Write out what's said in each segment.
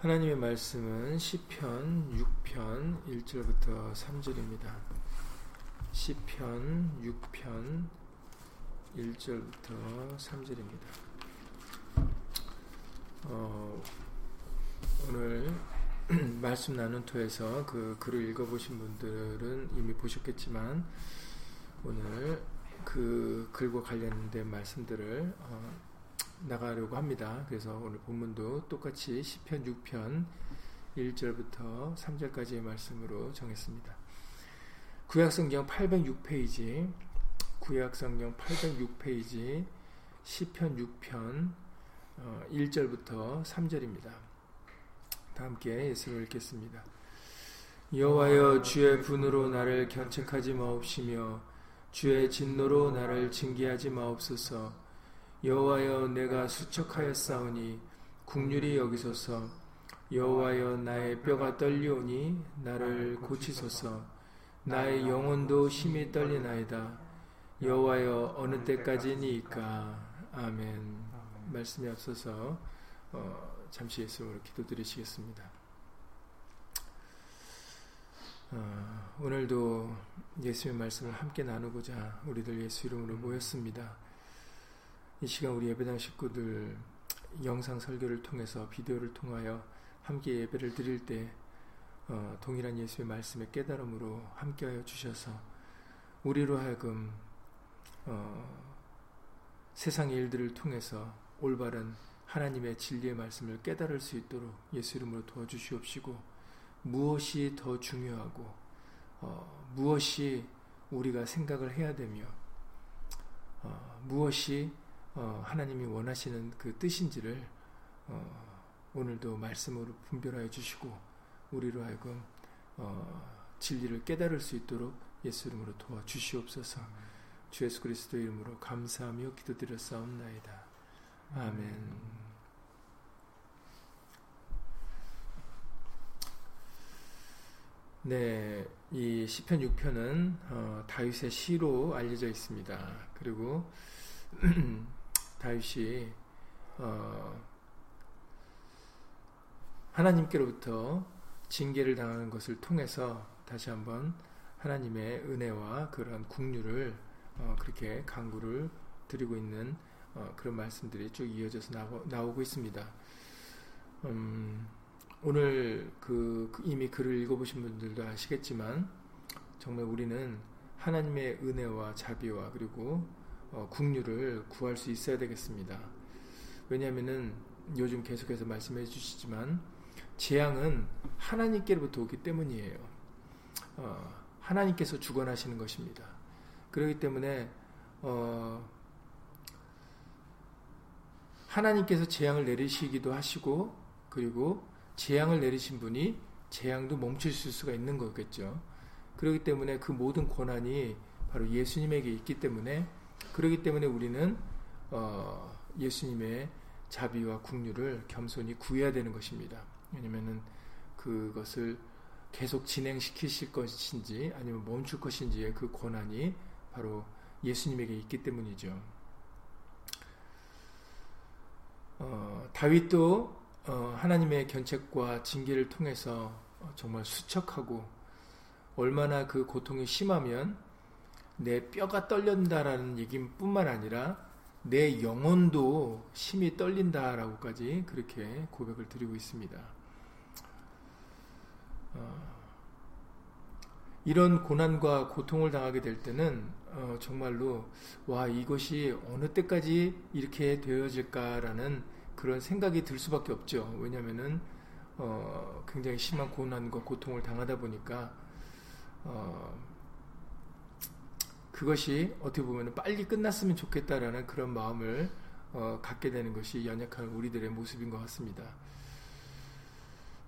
하나님의 말씀은 시편 6편 1절부터 3절입니다. 시편 6편 1절부터 3절입니다. 어, 오늘 말씀 나눈 토에서 그 글을 읽어보신 분들은 이미 보셨겠지만 오늘 그 글과 관련된 말씀들을 어, 나가려고 합니다. 그래서 오늘 본문도 똑같이 시편 6편 1절부터 3절까지의 말씀으로 정했습니다. 구약성경 806페이지 구약성경 806페이지 시편 6편 1절부터 어, 3절입니다. 다 함께 예수를 읽겠습니다. 여호와여 주의 분으로 나를 견책하지 마옵시며 주의 진노로 나를 징계하지 마옵소서 여호와여 내가 수척하였사오니 국률이 여기소서 여호와여 나의 뼈가 떨리오니 나를 고치소서. 나의 영혼도 심히 떨리나이다. 여호와여 어느 때까지니까? 아멘. 말씀이 앞서서 어, 잠시 예수님으로 기도드리시겠습니다. 어, 오늘도 예수의 말씀을 함께 나누고자 우리들 예수 이름으로 모였습니다 이 시간 우리 예배당 식구들 영상 설교를 통해서 비디오를 통하여 함께 예배를 드릴 때 어, 동일한 예수의 말씀의 깨달음으로 함께하여 주셔서 우리로 하여금 어, 세상의 일들을 통해서 올바른 하나님의 진리의 말씀을 깨달을 수 있도록 예수 이름으로 도와주시옵시고 무엇이 더 중요하고 어, 무엇이 우리가 생각을 해야 되며 어, 무엇이 어, 하나님이 원하시는 그 뜻인지를 어, 오늘도 말씀으로 분별하여 주시고 우리로 하여금 어, 진리를 깨달을 수 있도록 예수 이름으로 도와 주시옵소서. 주 예수 그리스도 이름으로 감사하며 기도드렸사옵나이다. 아멘. 네, 이 시편 6편은 어, 다윗의 시로 알려져 있습니다. 그리고 다윗이 어, 하나님께로부터 징계를 당하는 것을 통해서 다시 한번 하나님의 은혜와 그런 국류를 어, 그렇게 강구를 드리고 있는 어, 그런 말씀들이 쭉 이어져서 나오, 나오고 있습니다. 음, 오늘 그, 그 이미 글을 읽어보신 분들도 아시겠지만 정말 우리는 하나님의 은혜와 자비와 그리고 어, 국류를 구할 수 있어야 되겠습니다. 왜냐하면은 요즘 계속해서 말씀해 주시지만 재앙은 하나님께로부터 오기 때문이에요. 어, 하나님께서 주관하시는 것입니다. 그렇기 때문에 어, 하나님께서 재앙을 내리시기도 하시고 그리고 재앙을 내리신 분이 재앙도 멈출 수가 있는 거겠죠. 그렇기 때문에 그 모든 권한이 바로 예수님에게 있기 때문에 그렇기 때문에 우리는 어, 예수님의 자비와 국류를 겸손히 구해야 되는 것입니다. 왜냐면은 그것을 계속 진행시키실 것인지 아니면 멈출 것인지의 그 권한이 바로 예수님에게 있기 때문이죠. 어, 다윗도 어, 하나님의 견책과 징계를 통해서 정말 수척하고 얼마나 그 고통이 심하면 내 뼈가 떨린다라는 얘기뿐만 아니라 내 영혼도 심히 떨린다라고까지 그렇게 고백을 드리고 있습니다. 어, 이런 고난과 고통을 당하게 될 때는 어, 정말로 와 이것이 어느 때까지 이렇게 되어질까라는 그런 생각이 들 수밖에 없죠. 왜냐하면은 어, 굉장히 심한 고난과 고통을 당하다 보니까 어, 그것이 어떻게 보면 빨리 끝났으면 좋겠다라는 그런 마음을 어, 갖게 되는 것이 연약한 우리들의 모습인 것 같습니다.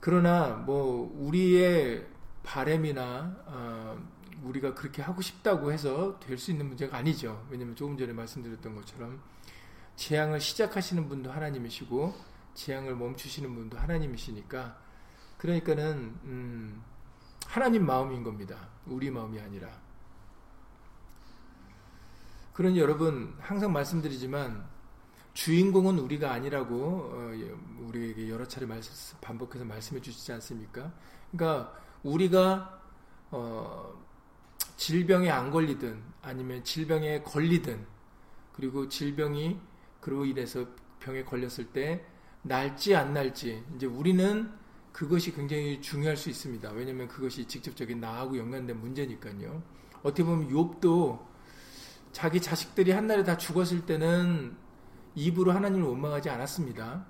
그러나 뭐 우리의 바램이나 어, 우리가 그렇게 하고 싶다고 해서 될 수 있는 문제가 아니죠. 왜냐하면 조금 전에 말씀드렸던 것처럼 재앙을 시작하시는 분도 하나님이시고 재앙을 멈추시는 분도 하나님이시니까 그러니까는 음, 하나님 마음인 겁니다. 우리 마음이 아니라. 그러니 여러분 항상 말씀드리지만 주인공은 우리가 아니라고 어, 예, 우리에게 여러 차례 반복해서 말씀해 주시지 않습니까? 그러니까 우리가 어, 질병에 안 걸리든 아니면 질병에 걸리든 그리고 질병이 그로 인해서 병에 걸렸을 때 날지 안 날지 이제 우리는 그것이 굉장히 중요할 수 있습니다. 왜냐하면 그것이 직접적인 나하고 연관된 문제니까요. 어떻게 보면 욥도 자기 자식들이 한날에 다 죽었을 때는 입으로 하나님을 원망하지 않았습니다.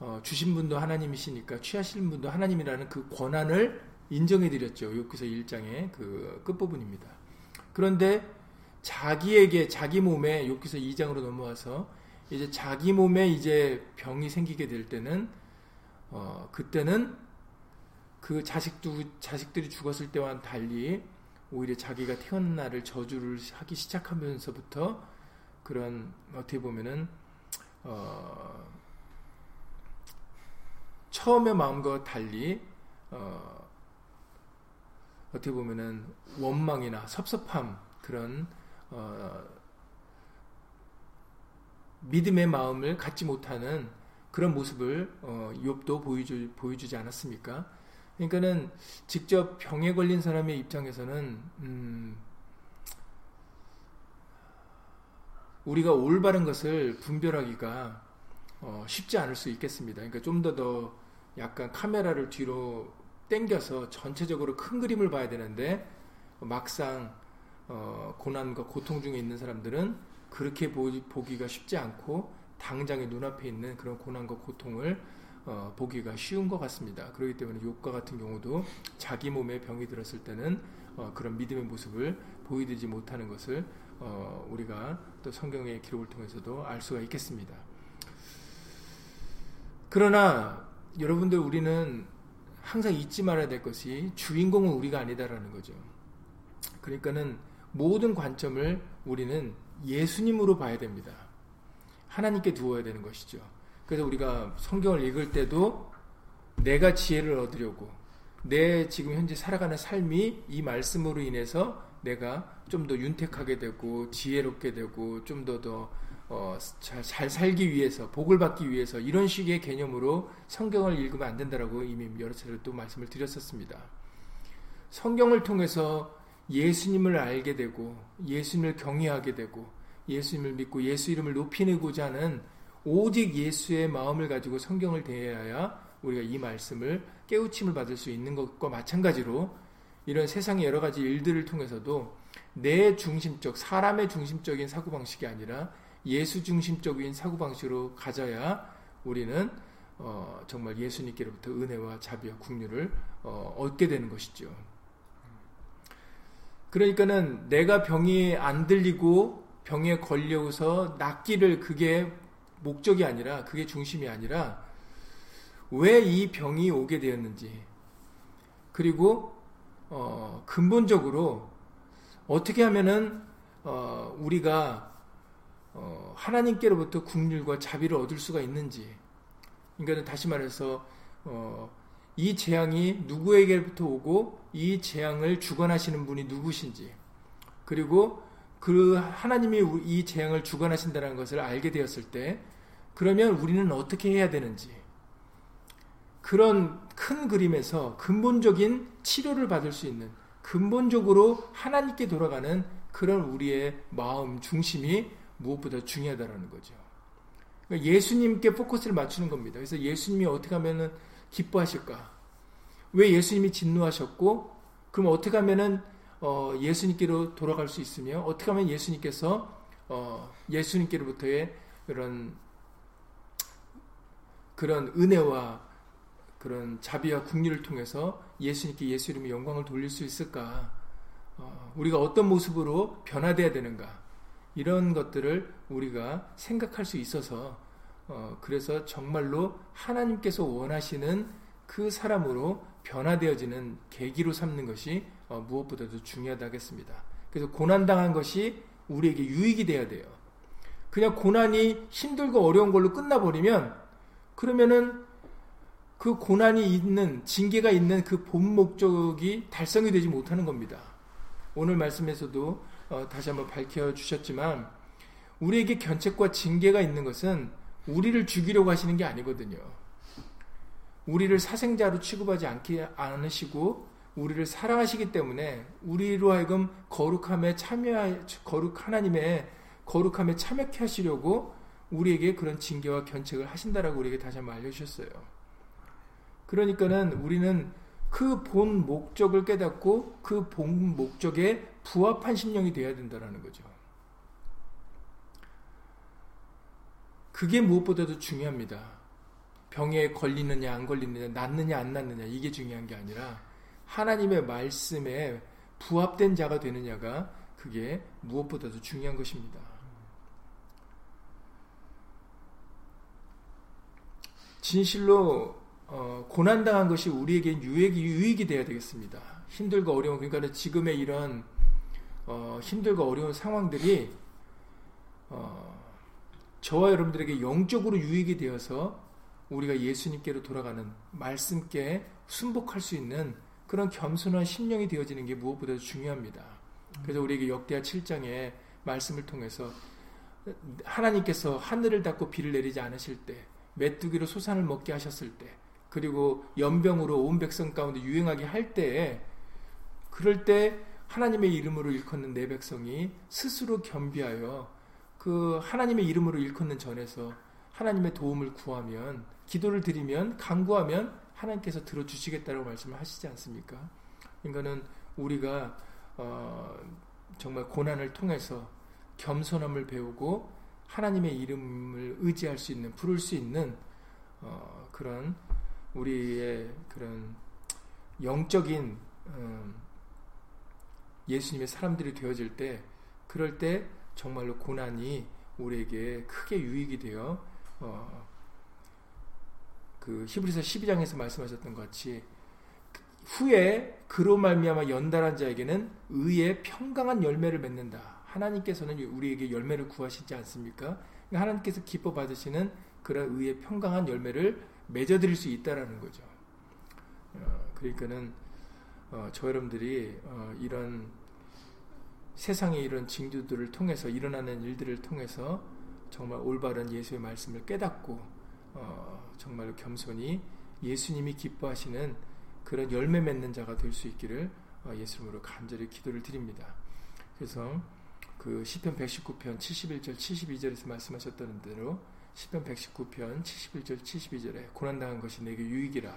어, 주신 분도 하나님이시니까 취하실 분도 하나님이라는 그 권한을 인정해 드렸죠. 욥기서 1장의 그 끝부분입니다. 그런데 자기에게 자기 몸에 욥기서 2장으로 넘어와서 이제 자기 몸에 이제 병이 생기게 될 때는 어, 그때는 그 자식도 자식들이 죽었을 때와는 달리 오히려 자기가 태어난 날을 저주를 하기 시작하면서부터 그런 어떻게 보면은 어, 처음의 마음과 달리 어, 어떻게 보면은 원망이나 섭섭함 그런 어, 믿음의 마음을 갖지 못하는 그런 모습을 어, 욥도 보여주, 보여주지 않았습니까? 그러니까는 직접 병에 걸린 사람의 입장에서는 음, 우리가 올바른 것을 분별하기가 어, 쉽지 않을 수 있겠습니다. 그러니까 좀 더 더 약간 카메라를 뒤로 당겨서 전체적으로 큰 그림을 봐야 되는데 막상 어, 고난과 고통 중에 있는 사람들은 그렇게 보, 보기가 쉽지 않고 당장의 눈앞에 있는 그런 고난과 고통을 어, 보기가 쉬운 것 같습니다. 그렇기 때문에 욕과 같은 경우도 자기 몸에 병이 들었을 때는 어, 그런 믿음의 모습을 보이지 못하는 것을 어, 우리가 또 성경의 기록을 통해서도 알 수가 있겠습니다. 그러나 여러분들 우리는 항상 잊지 말아야 될 것이 주인공은 우리가 아니다라는 거죠. 그러니까는 모든 관점을 우리는 예수님으로 봐야 됩니다. 하나님께 두어야 되는 것이죠. 그래서 우리가 성경을 읽을 때도 내가 지혜를 얻으려고 내 지금 현재 살아가는 삶이 이 말씀으로 인해서 내가 좀 더 윤택하게 되고 지혜롭게 되고 좀 더더 어, 잘, 잘, 살기 위해서 복을 받기 위해서 이런 식의 개념으로 성경을 읽으면 안 된다라고 이미 여러 차례 또 말씀을 드렸었습니다. 성경을 통해서 예수님을 알게 되고 예수님을 경외하게 되고 예수님을 믿고 예수 이름을 높이고자 하는 오직 예수의 마음을 가지고 성경을 대해야 우리가 이 말씀을 깨우침을 받을 수 있는 것과 마찬가지로 이런 세상의 여러 가지 일들을 통해서도 내 중심적 사람의 중심적인 사고방식이 아니라 예수 중심적인 사고방식으로 가져야 우리는 어, 정말 예수님께로부터 은혜와 자비와 국류를 어, 얻게 되는 것이죠. 그러니까는 내가 병이 안 들리고 병에 걸려서 낫기를 그게 목적이 아니라 그게 중심이 아니라 왜 이 병이 오게 되었는지 그리고 어, 근본적으로 어떻게 하면은 어, 우리가 어, 하나님께로부터 국률과 자비를 얻을 수가 있는지 그러니까 다시 말해서 어, 이 재앙이 누구에게부터 오고 이 재앙을 주관하시는 분이 누구신지 그리고 그 하나님이 이 재앙을 주관하신다는 것을 알게 되었을 때 그러면 우리는 어떻게 해야 되는지 그런 큰 그림에서 근본적인 치료를 받을 수 있는 근본적으로 하나님께 돌아가는 그런 우리의 마음 중심이 무엇보다 중요하다는 거죠. 그러니까 예수님께 포커스를 맞추는 겁니다. 그래서 예수님이 어떻게 하면은 기뻐하실까? 왜 예수님이 진노하셨고, 그럼 어떻게 하면은 어, 예수님께로 돌아갈 수 있으며, 어떻게 하면 예수님께서 어, 예수님께로부터의 그런 그런 은혜와 그런 자비와 국리를 통해서 예수님께 예수 이름의 영광을 돌릴 수 있을까? 어, 우리가 어떤 모습으로 변화돼야 되는가? 이런 것들을 우리가 생각할 수 있어서 어, 그래서 정말로 하나님께서 원하시는 그 사람으로 변화되어지는 계기로 삼는 것이 어, 무엇보다도 중요하다겠습니다. 그래서 고난당한 것이 우리에게 유익이 돼야 돼요. 그냥 고난이 힘들고 어려운 걸로 끝나버리면 그러면은 그 고난이 있는 징계가 있는 그 본 목적이 달성이 되지 못하는 겁니다. 오늘 말씀에서도 어, 다시 한번 밝혀 주셨지만 우리에게 견책과 징계가 있는 것은 우리를 죽이려고 하시는 게 아니거든요. 우리를 사생자로 취급하지 않게 않으시고 우리를 사랑하시기 때문에 우리로 하여금 거룩함에 참여 거룩 하나님의 거룩함에 참여케 하시려고 우리에게 그런 징계와 견책을 하신다라고 우리에게 다시 한번 알려주셨어요. 그러니까는 우리는 그 본 목적을 깨닫고 그 본 목적에 부합한 심령이 되어야 된다는 거죠. 그게 무엇보다도 중요합니다. 병에 걸리느냐 안 걸리느냐 낫느냐 안 낫느냐 이게 중요한 게 아니라 하나님의 말씀에 부합된 자가 되느냐가 그게 무엇보다도 중요한 것입니다. 진실로 어, 고난당한 것이 우리에게 유익이, 유익이 되어야 되겠습니다. 힘들고 어려운 그러니까 지금의 이런 어, 힘들고 어려운 상황들이 어, 저와 여러분들에게 영적으로 유익이 되어서 우리가 예수님께로 돌아가는 말씀께 순복할 수 있는 그런 겸손한 심령이 되어지는 게 무엇보다도 중요합니다. 그래서 우리에게 역대하 7장의 말씀을 통해서 하나님께서 하늘을 닫고 비를 내리지 않으실 때 메뚜기로 소산을 먹게 하셨을 때 그리고 연병으로 온 백성 가운데 유행하게 할 때에 그럴 때 하나님의 이름으로 일컫는 내 백성이 스스로 겸비하여 그 하나님의 이름으로 일컫는 전에서 하나님의 도움을 구하면 기도를 드리면 간구하면 하나님께서 들어주시겠다고 말씀을 하시지 않습니까? 이거는 우리가 어 정말 고난을 통해서 겸손함을 배우고 하나님의 이름을 의지할 수 있는 부를 수 있는 어 그런 우리의 그런 영적인 음, 예수님의 사람들이 되어질 때 그럴 때 정말로 고난이 우리에게 크게 유익이 되어 어, 그 히브리서 12장에서 말씀하셨던 것 같이 후에 그로 말미암아 연달한 자에게는 의의 평강한 열매를 맺는다. 하나님께서는 우리에게 열매를 구하시지 않습니까? 그러니까 하나님께서 기뻐 받으시는 그런 의의 평강한 열매를 맺어드릴 수 있다라는 거죠. 어, 그러니까는 어, 저 여러분들이 어, 이런 세상의 이런 징조들을 통해서 일어나는 일들을 통해서 정말 올바른 예수의 말씀을 깨닫고 어, 정말 겸손히 예수님이 기뻐하시는 그런 열매 맺는 자가 될 수 있기를 어, 예수님으로 간절히 기도를 드립니다. 그래서 그 시편 119편 71절 72절에서 말씀하셨던 대로 시편 119편 71절 72절에 고난당한 것이 내게 유익이라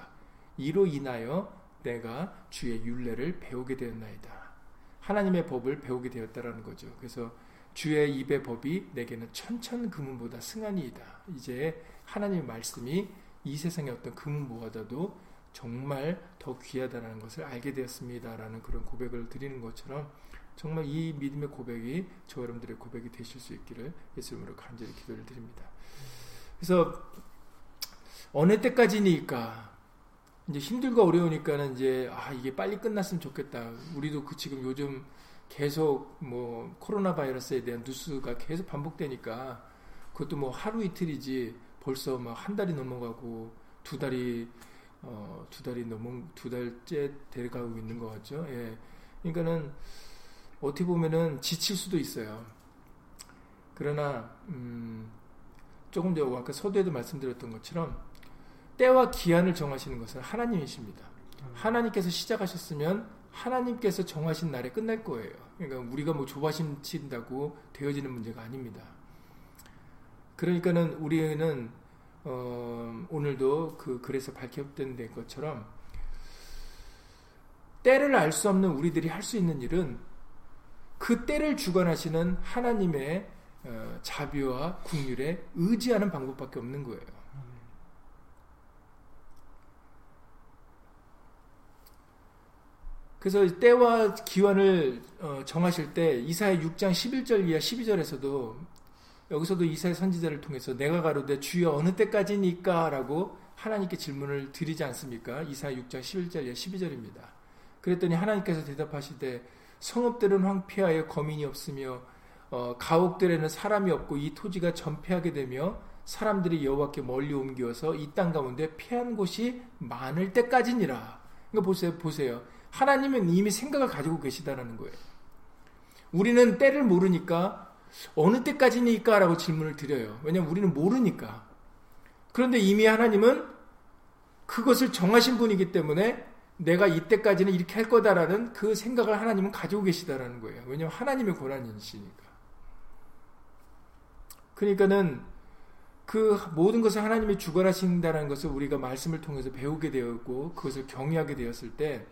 이로 인하여 내가 주의 윤례를 배우게 되었나이다. 하나님의 법을 배우게 되었다라는 거죠. 그래서 주의 입의 법이 내게는 천천 금은보다 승하니이다. 이제 하나님의 말씀이 이 세상의 어떤 금은보다도 정말 더 귀하다라는 것을 알게 되었습니다라는 그런 고백을 드리는 것처럼 정말 이 믿음의 고백이 저 여러분들의 고백이 되실 수 있기를 예수님으로 간절히 기도를 드립니다. 그래서 어느 때까지니까 이제 힘들고 어려우니까는 이제 아 이게 빨리 끝났으면 좋겠다. 우리도 그 지금 요즘 계속 뭐 코로나 바이러스에 대한 뉴스가 계속 반복되니까 그것도 뭐 하루 이틀이지 벌써 막 한 달이 넘어가고 두 달이 어, 두 달이 넘은 두 달째 데려가고 있는 것 같죠. 예. 그러니까는 어떻게 보면은 지칠 수도 있어요. 그러나 음, 조금 전에 아까 서두에도 말씀드렸던 것처럼 때와 기한을 정하시는 것은 하나님이십니다. 하나님께서 시작하셨으면 하나님께서 정하신 날에 끝날 거예요. 그러니까 우리가 뭐 조바심 친다고 되어지는 문제가 아닙니다. 그러니까는 우리는 어, 오늘도 그 글에서 밝혀된 것처럼 때를 알 수 없는 우리들이 할 수 있는 일은 그 때를 주관하시는 하나님의 어, 자비와 국률에 의지하는 방법밖에 없는 거예요. 그래서 때와 기원을 어, 정하실 때 이사야 6장 11절 이하 12절에서도 여기서도 이사야 선지자를 통해서 내가 가로되 주여 어느 때까지니까 라고 하나님께 질문을 드리지 않습니까? 이사야 6장 11절 이하 12절입니다. 그랬더니 하나님께서 대답하시되 성읍들은 황폐하여 거민이 없으며 어, 가옥들에는 사람이 없고 이 토지가 전폐하게 되며 사람들이 여호와께 멀리 옮겨서 이 땅 가운데 피한 곳이 많을 때까지니라. 그러니까 보세요, 보세요. 하나님은 이미 생각을 가지고 계시다라는 거예요. 우리는 때를 모르니까 어느 때까지니까라고 질문을 드려요. 왜냐하면 우리는 모르니까. 그런데 이미 하나님은 그것을 정하신 분이기 때문에 내가 이때까지는 이렇게 할 거다라는 그 생각을 하나님은 가지고 계시다라는 거예요. 왜냐하면 하나님의 고난이시니까. 그러니까는 그 모든 것을 하나님이 주관하신다는 것을 우리가 말씀을 통해서 배우게 되었고 그것을 경외하게 되었을 때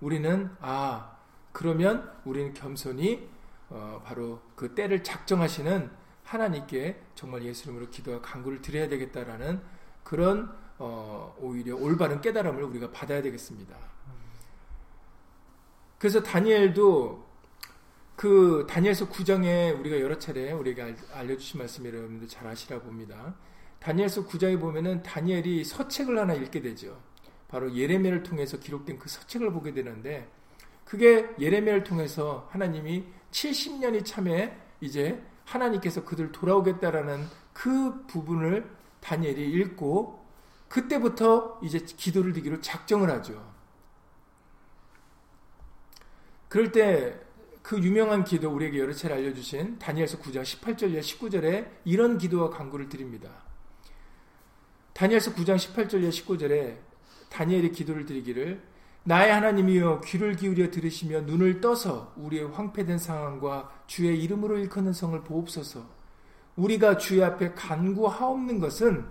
우리는 아 그러면 우리는 겸손히 어, 바로 그 때를 작정하시는 하나님께 정말 예수 이름으로 기도와 간구를 드려야 되겠다라는 그런 어, 오히려 올바른 깨달음을 우리가 받아야 되겠습니다. 그래서 다니엘도 그 다니엘서 9장에 우리가 여러 차례 우리에게 알려주신 말씀 여러분들 잘 아시라 봅니다. 다니엘서 9장에 보면은 다니엘이 서책을 하나 읽게 되죠. 바로 예레미야를 통해서 기록된 그 서책을 보게 되는데 그게 예레미야를 통해서 하나님이 70년이 참에 이제 하나님께서 그들 돌아오겠다라는 그 부분을 다니엘이 읽고 그때부터 이제 기도를 드기로 작정을 하죠. 그럴 때 그 유명한 기도 우리에게 여러 차례 알려주신 다니엘서 9장 18절 19절에 이런 기도와 강구를 드립니다. 다니엘서 9장 18절 19절에 다니엘이 기도를 드리기를 나의 하나님이여 귀를 기울여 들으시며 눈을 떠서 우리의 황폐된 상황과 주의 이름으로 일컫는 성을 보옵소서. 우리가 주의 앞에 간구하옵는 것은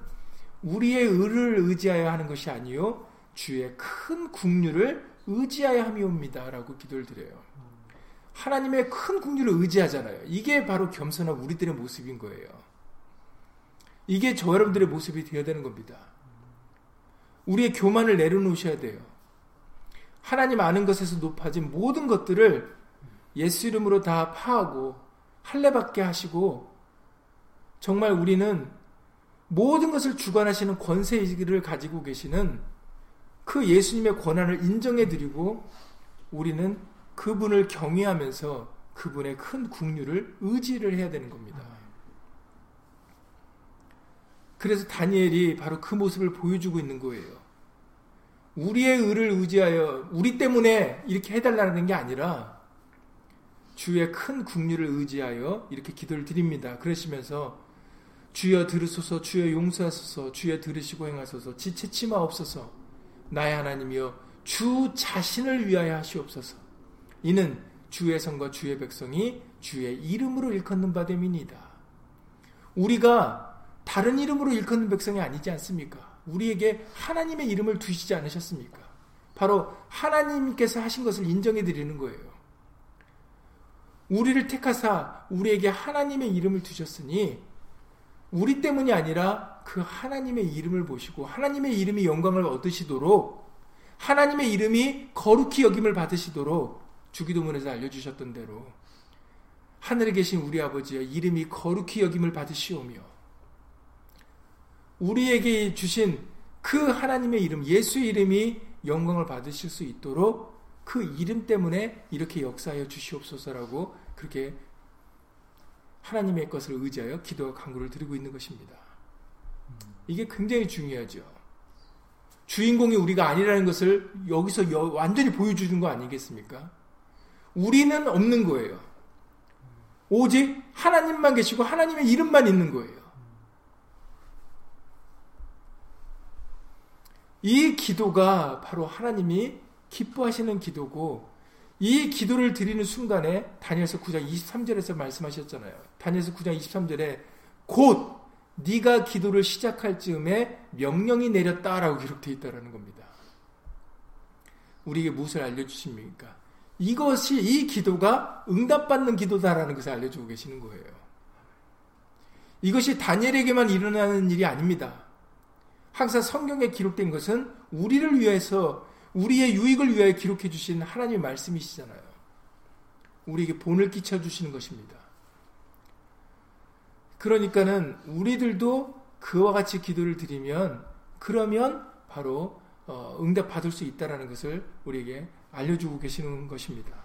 우리의 의를 의지하여 하는 것이 아니요 주의 큰 국률을 의지하여 함이옵니다. 라고 기도를 드려요. 하나님의 큰 국률을 의지하잖아요. 이게 바로 겸손한 우리들의 모습인 거예요. 이게 저 여러분들의 모습이 되어야 되는 겁니다. 우리의 교만을 내려놓으셔야 돼요. 하나님 아는 것에서 높아진 모든 것들을 예수 이름으로 다 파하고 할례받게 하시고 정말 우리는 모든 것을 주관하시는 권세의식을 가지고 계시는 그 예수님의 권한을 인정해 드리고 우리는 그분을 경외하면서 그분의 큰 국률을 의지를 해야 되는 겁니다. 그래서 다니엘이 바로 그 모습을 보여주고 있는 거예요. 우리의 의를 의지하여 우리 때문에 이렇게 해달라는 게 아니라 주의 큰 국률을 의지하여 이렇게 기도를 드립니다. 그러시면서 주여 들으소서 주여 용서하소서 주여 들으시고 행하소서 지체 치마 없어서 나의 하나님이여 주 자신을 위하여 하시옵소서 이는 주의 성과 주의 백성이 주의 이름으로 일컫는 바 됨이니다 우리가 다른 이름으로 일컫는 백성이 아니지 않습니까? 우리에게 하나님의 이름을 두시지 않으셨습니까? 바로 하나님께서 하신 것을 인정해 드리는 거예요. 우리를 택하사 우리에게 하나님의 이름을 두셨으니 우리 때문이 아니라 그 하나님의 이름을 보시고 하나님의 이름이 영광을 얻으시도록 하나님의 이름이 거룩히 여김을 받으시도록 주기도문에서 알려주셨던 대로 하늘에 계신 우리 아버지의 이름이 거룩히 여김을 받으시오며 우리에게 주신 그 하나님의 이름 예수의 이름이 영광을 받으실 수 있도록 그 이름 때문에 이렇게 역사하여 주시옵소서라고 그렇게 하나님의 것을 의지하여 기도와 강구를 드리고 있는 것입니다. 이게 굉장히 중요하죠. 주인공이 우리가 아니라는 것을 여기서 완전히 보여주는 거 아니겠습니까? 우리는 없는 거예요. 오직 하나님만 계시고 하나님의 이름만 있는 거예요. 이 기도가 바로 하나님이 기뻐하시는 기도고 이 기도를 드리는 순간에 다니엘서 9장 23절에서 말씀하셨잖아요. 다니엘서 9장 23절에 곧 네가 기도를 시작할 즈음에 명령이 내렸다라고 기록되어 있다라는 겁니다. 우리에게 무엇을 알려주십니까? 이것이 이 기도가 응답받는 기도다라는 것을 알려주고 계시는 거예요. 이것이 다니엘에게만 일어나는 일이 아닙니다. 항상 성경에 기록된 것은 우리를 위해서 우리의 유익을 위하여 기록해 주신 하나님의 말씀이시잖아요. 우리에게 본을 끼쳐 주시는 것입니다. 그러니까는 우리들도 그와 같이 기도를 드리면 그러면 바로 어, 응답 받을 수 있다라는 것을 우리에게 알려주고 계시는 것입니다.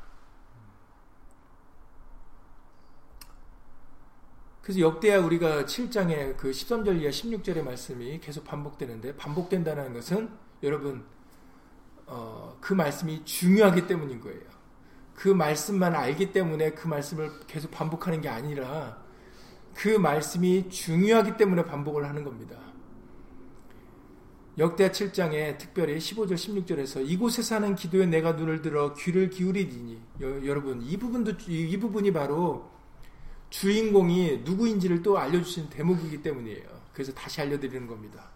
그래서 역대야 우리가 7장의 그 13절 이하 16절의 말씀이 계속 반복되는데 반복된다는 것은 여러분 어, 그 말씀이 중요하기 때문인 거예요. 그 말씀만 알기 때문에 그 말씀을 계속 반복하는 게 아니라 그 말씀이 중요하기 때문에 반복을 하는 겁니다. 역대하 7장에 특별히 15절 16절에서 이곳에 사는 기도에 내가 눈을 들어 귀를 기울이니 여러분 이 부분도 이 부분이 바로 주인공이 누구인지를 또 알려주신 대목이기 때문이에요. 그래서 다시 알려드리는 겁니다.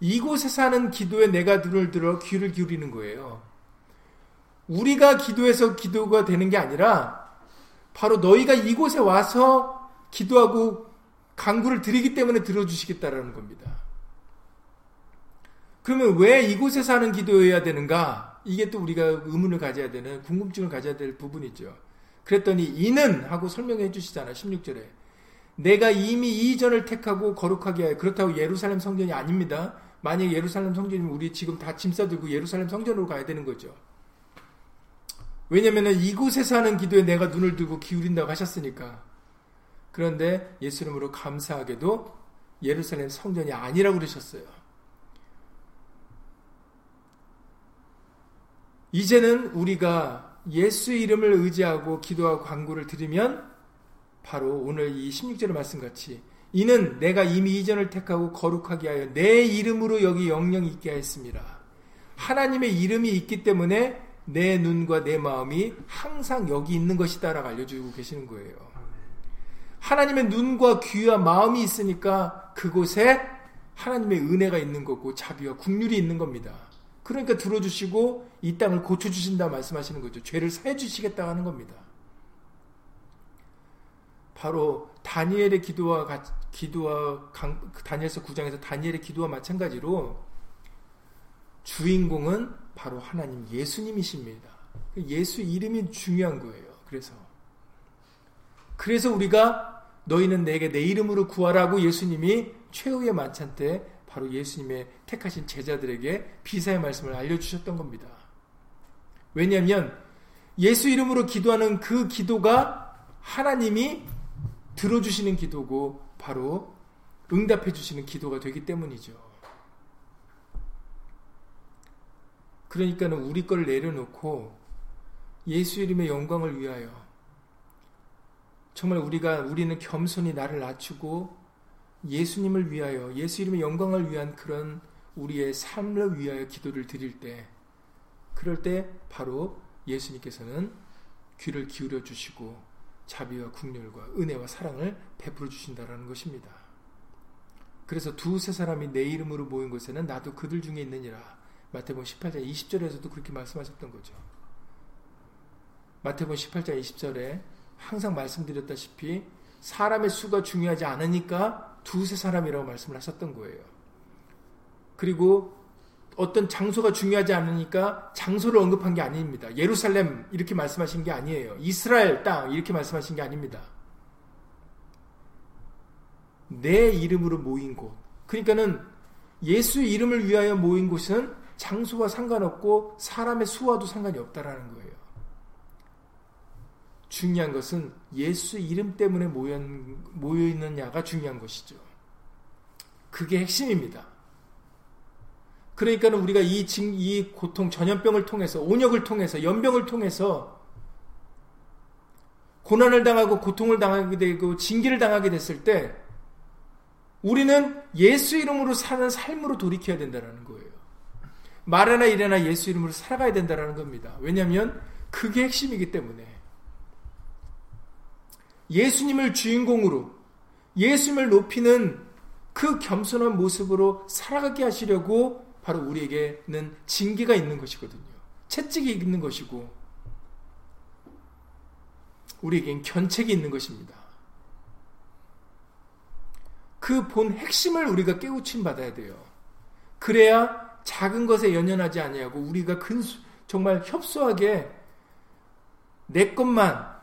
이곳에 사는 기도에 내가 눈을 들어 귀를 기울이는 거예요. 우리가 기도해서 기도가 되는 게 아니라 바로 너희가 이곳에 와서 기도하고 강구를 드리기 때문에 들어주시겠다라는 겁니다. 그러면 왜 이곳에 사는 기도해야 되는가? 이게 또 우리가 의문을 가져야 되는 궁금증을 가져야 될 부분이죠. 그랬더니 이는 하고 설명해 주시잖아. 16절에. 내가 이미 이전을 택하고 거룩하게 하여 그렇다고 예루살렘 성전이 아닙니다. 만약 예루살렘 성전이면 우리 지금 다 짐 싸들고 예루살렘 성전으로 가야 되는 거죠. 왜냐면은 이곳에 사는 기도에 내가 눈을 두고 기울인다고 하셨으니까. 그런데 예수님으로 감사하게도 예루살렘 성전이 아니라고 그러셨어요. 이제는 우리가 예수 이름을 의지하고 기도하고 광고를 드리면 바로 오늘 이 16절의 말씀 같이 이는 내가 이미 이전을 택하고 거룩하게 하여 내 이름으로 여기 영영이 있게 하였습니다. 하나님의 이름이 있기 때문에 내 눈과 내 마음이 항상 여기 있는 것이다라고 알려주고 계시는 거예요. 하나님의 눈과 귀와 마음이 있으니까 그곳에 하나님의 은혜가 있는 거고 자비와 국률이 있는 겁니다. 그러니까 들어주시고 이 땅을 고쳐주신다 말씀하시는 거죠. 죄를 사해주시겠다 하는 겁니다. 바로 다니엘의 기도와 기도와 강, 다니엘서 9장에서 다니엘의 기도와 마찬가지로 주인공은 바로 하나님 예수님이십니다. 예수 이름이 중요한 거예요. 그래서 그래서 우리가 너희는 내게 내 이름으로 구하라고 예수님이 최후의 만찬 때 바로 예수님의 택하신 제자들에게 비사의 말씀을 알려주셨던 겁니다. 왜냐하면 예수 이름으로 기도하는 그 기도가 하나님이 들어주시는 기도고 바로 응답해 주시는 기도가 되기 때문이죠. 그러니까는 우리 걸 내려놓고 예수 이름의 영광을 위하여 정말 우리가 우리는 겸손히 나를 낮추고 예수님을 위하여 예수 이름의 영광을 위한 그런 우리의 삶을 위하여 기도를 드릴 때 그럴 때 바로 예수님께서는 귀를 기울여 주시고 자비와 국률과 은혜와 사랑을 베풀어 주신다라는 것입니다. 그래서 두세 사람이 내 이름으로 모인 곳에는 나도 그들 중에 있느니라. 마태복음 18장 20절에서도 그렇게 말씀하셨던 거죠. 마태복음 18장 20절에 항상 말씀드렸다시피 사람의 수가 중요하지 않으니까 두세 사람이라고 말씀을 하셨던 거예요. 그리고 어떤 장소가 중요하지 않으니까 장소를 언급한 게 아닙니다. 예루살렘 이렇게 말씀하신 게 아니에요. 이스라엘 땅 이렇게 말씀하신 게 아닙니다. 내 이름으로 모인 곳. 그러니까는 예수 이름을 위하여 모인 곳은 장소와 상관없고 사람의 수와도 상관이 없다라는 거예요. 중요한 것은 예수 이름 때문에 모여, 있느냐가 중요한 것이죠. 그게 핵심입니다. 그러니까는 우리가 이, 이 고통, 전염병을 통해서, 온역을 통해서, 연병을 통해서 고난을 당하고 고통을 당하게 되고 징계를 당하게 됐을 때 우리는 예수 이름으로 사는 삶으로 돌이켜야 된다는 거예요. 말하나 이래나 예수 이름으로 살아가야 된다는 겁니다. 왜냐하면 그게 핵심이기 때문에 예수님을 주인공으로 예수님을 높이는 그 겸손한 모습으로 살아가게 하시려고 바로 우리에게는 징계가 있는 것이거든요. 채찍이 있는 것이고 우리에겐 견책이 있는 것입니다. 그 본 핵심을 우리가 깨우침 받아야 돼요. 그래야 작은 것에 연연하지 아니하고 우리가 근 정말 협소하게 내 것만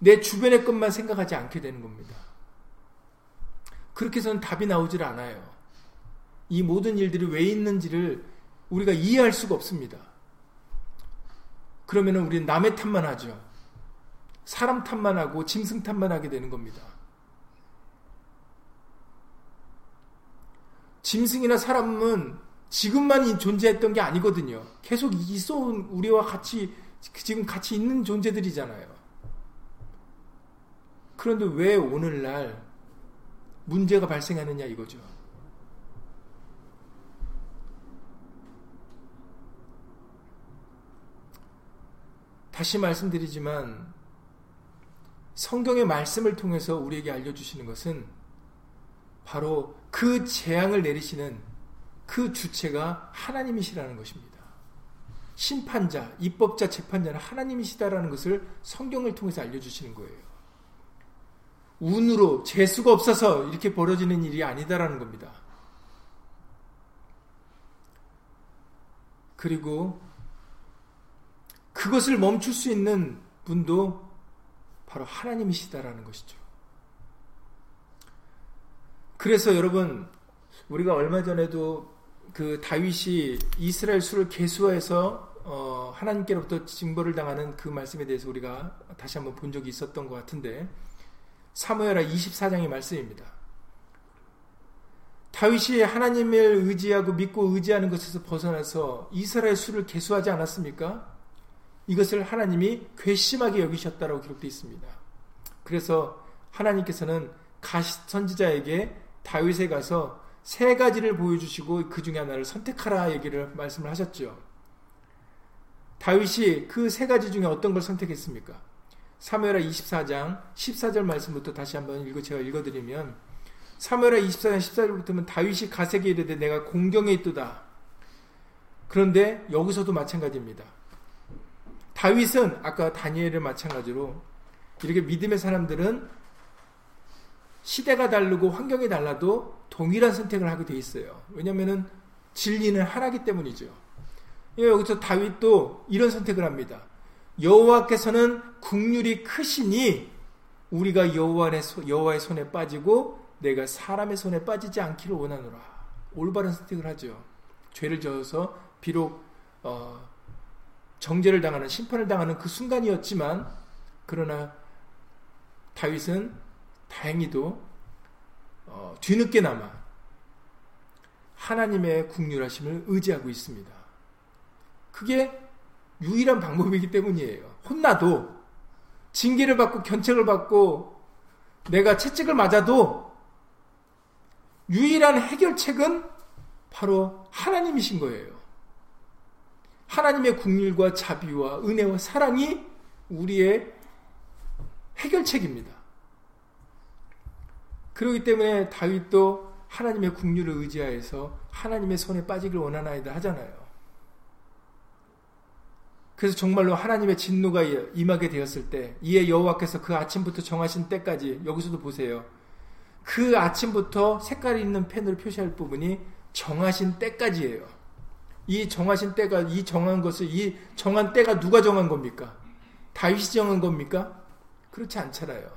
내 주변의 것만 생각하지 않게 되는 겁니다. 그렇게 해서는 답이 나오질 않아요. 이 모든 일들이 왜 있는지를 우리가 이해할 수가 없습니다. 그러면 우리는 남의 탓만 하죠. 사람 탓만 하고 짐승 탓만 하게 되는 겁니다. 짐승이나 사람은 지금만 존재했던 게 아니거든요. 계속 있어 온 우리와 같이 지금 같이 있는 존재들이잖아요. 그런데 왜 오늘날 문제가 발생하느냐 이거죠. 다시 말씀드리지만 성경의 말씀을 통해서 우리에게 알려주시는 것은 바로 그 재앙을 내리시는 그 주체가 하나님이시라는 것입니다. 심판자, 입법자, 재판자는 하나님이시다라는 것을 성경을 통해서 알려주시는 거예요. 운으로 재수가 없어서 이렇게 벌어지는 일이 아니다라는 겁니다. 그리고 그것을 멈출 수 있는 분도 바로 하나님이시다라는 것이죠. 그래서 여러분 우리가 얼마 전에도 그 다윗이 이스라엘 수를 계수해서 어 하나님께로부터 징벌을 당하는 그 말씀에 대해서 우리가 다시 한번 본 적이 있었던 것 같은데 사무엘하 24장의 말씀입니다. 다윗이 하나님을 의지하고 믿고 의지하는 것에서 벗어나서 이스라엘 수를 계수하지 않았습니까? 이것을 하나님이 괘씸하게 여기셨다라고 기록되어 있습니다. 그래서 하나님께서는 가시 선지자에게 다윗에 가서 세 가지를 보여주시고 그 중에 하나를 선택하라 얘기를 말씀을 하셨죠. 다윗이 그 세 가지 중에 어떤 걸 선택했습니까? 사무엘하 24장 14절 말씀부터 다시 한번 읽어 제가 읽어드리면 사무엘하 24장 14절부터는 다윗이 가세게 이르되 내가 공경에 있도다. 그런데 여기서도 마찬가지입니다. 다윗은 아까 다니엘을 마찬가지로 이렇게 믿음의 사람들은 시대가 다르고 환경이 달라도 동일한 선택을 하게 돼 있어요. 왜냐하면 진리는 하나기 때문이죠. 예, 여기서 다윗도 이런 선택을 합니다. 여호와께서는 국률이 크시니 우리가 여호와의 손에 빠지고 내가 사람의 손에 빠지지 않기를 원하노라. 올바른 선택을 하죠. 죄를 지어서 비록 어, 정죄를 당하는 심판을 당하는 그 순간이었지만 그러나 다윗은 다행히도 어, 뒤늦게나마 하나님의 국률하심을 의지하고 있습니다. 그게 유일한 방법이기 때문이에요. 혼나도 징계를 받고 견책을 받고 내가 채찍을 맞아도 유일한 해결책은 바로 하나님이신 거예요. 하나님의 국률과 자비와 은혜와 사랑이 우리의 해결책입니다. 그렇기 때문에 다윗도 하나님의 국률을 의지하여서 하나님의 손에 빠지길 원하나이다 하잖아요. 그래서 정말로 하나님의 진노가 임하게 되었을 때 이에 여호와께서 그 아침부터 정하신 때까지 여기서도 보세요. 그 아침부터 색깔이 있는 펜으로 표시할 부분이 정하신 때까지예요. 이 정하신 때가 이 정한 것을 이 정한 때가 누가 정한 겁니까? 다윗이 정한 겁니까? 그렇지 않잖아요.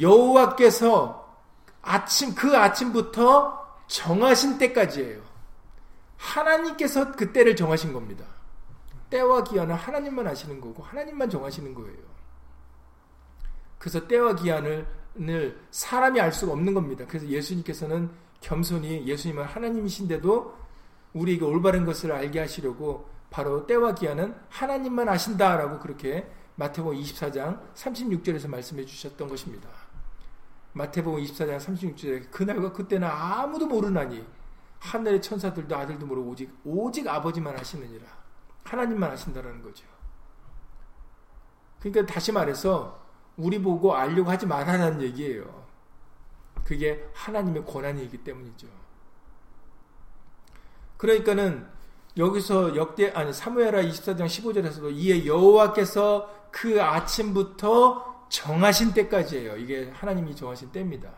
여호와께서 아침 그 아침부터 정하신 때까지예요. 하나님께서 그 때를 정하신 겁니다. 때와 기한은 하나님만 아시는 거고 하나님만 정하시는 거예요. 그래서 때와 기한을 사람이 알 수가 없는 겁니다. 그래서 예수님께서는 겸손히 예수님은 하나님이신데도 우리에게 올바른 것을 알게 하시려고 바로 때와 기한은 하나님만 아신다라고 그렇게 마태복음 24장 36절에서 말씀해 주셨던 것입니다. 마태복음 24장 36절에 그날과 그때는 아무도 모르나니 하늘의 천사들도 아들도 모르고 오직 오직 아버지만 아시느니라. 하나님만 아신다라는 거죠. 그러니까 다시 말해서 우리 보고 알려고 하지 말라는 얘기예요. 그게 하나님의 권한이기 때문이죠. 그러니까는 여기서 역대 아니 사무엘하 24장 15절에서도 이에 여호와께서 그 아침부터 정하신 때까지예요. 이게 하나님이 정하신 때입니다.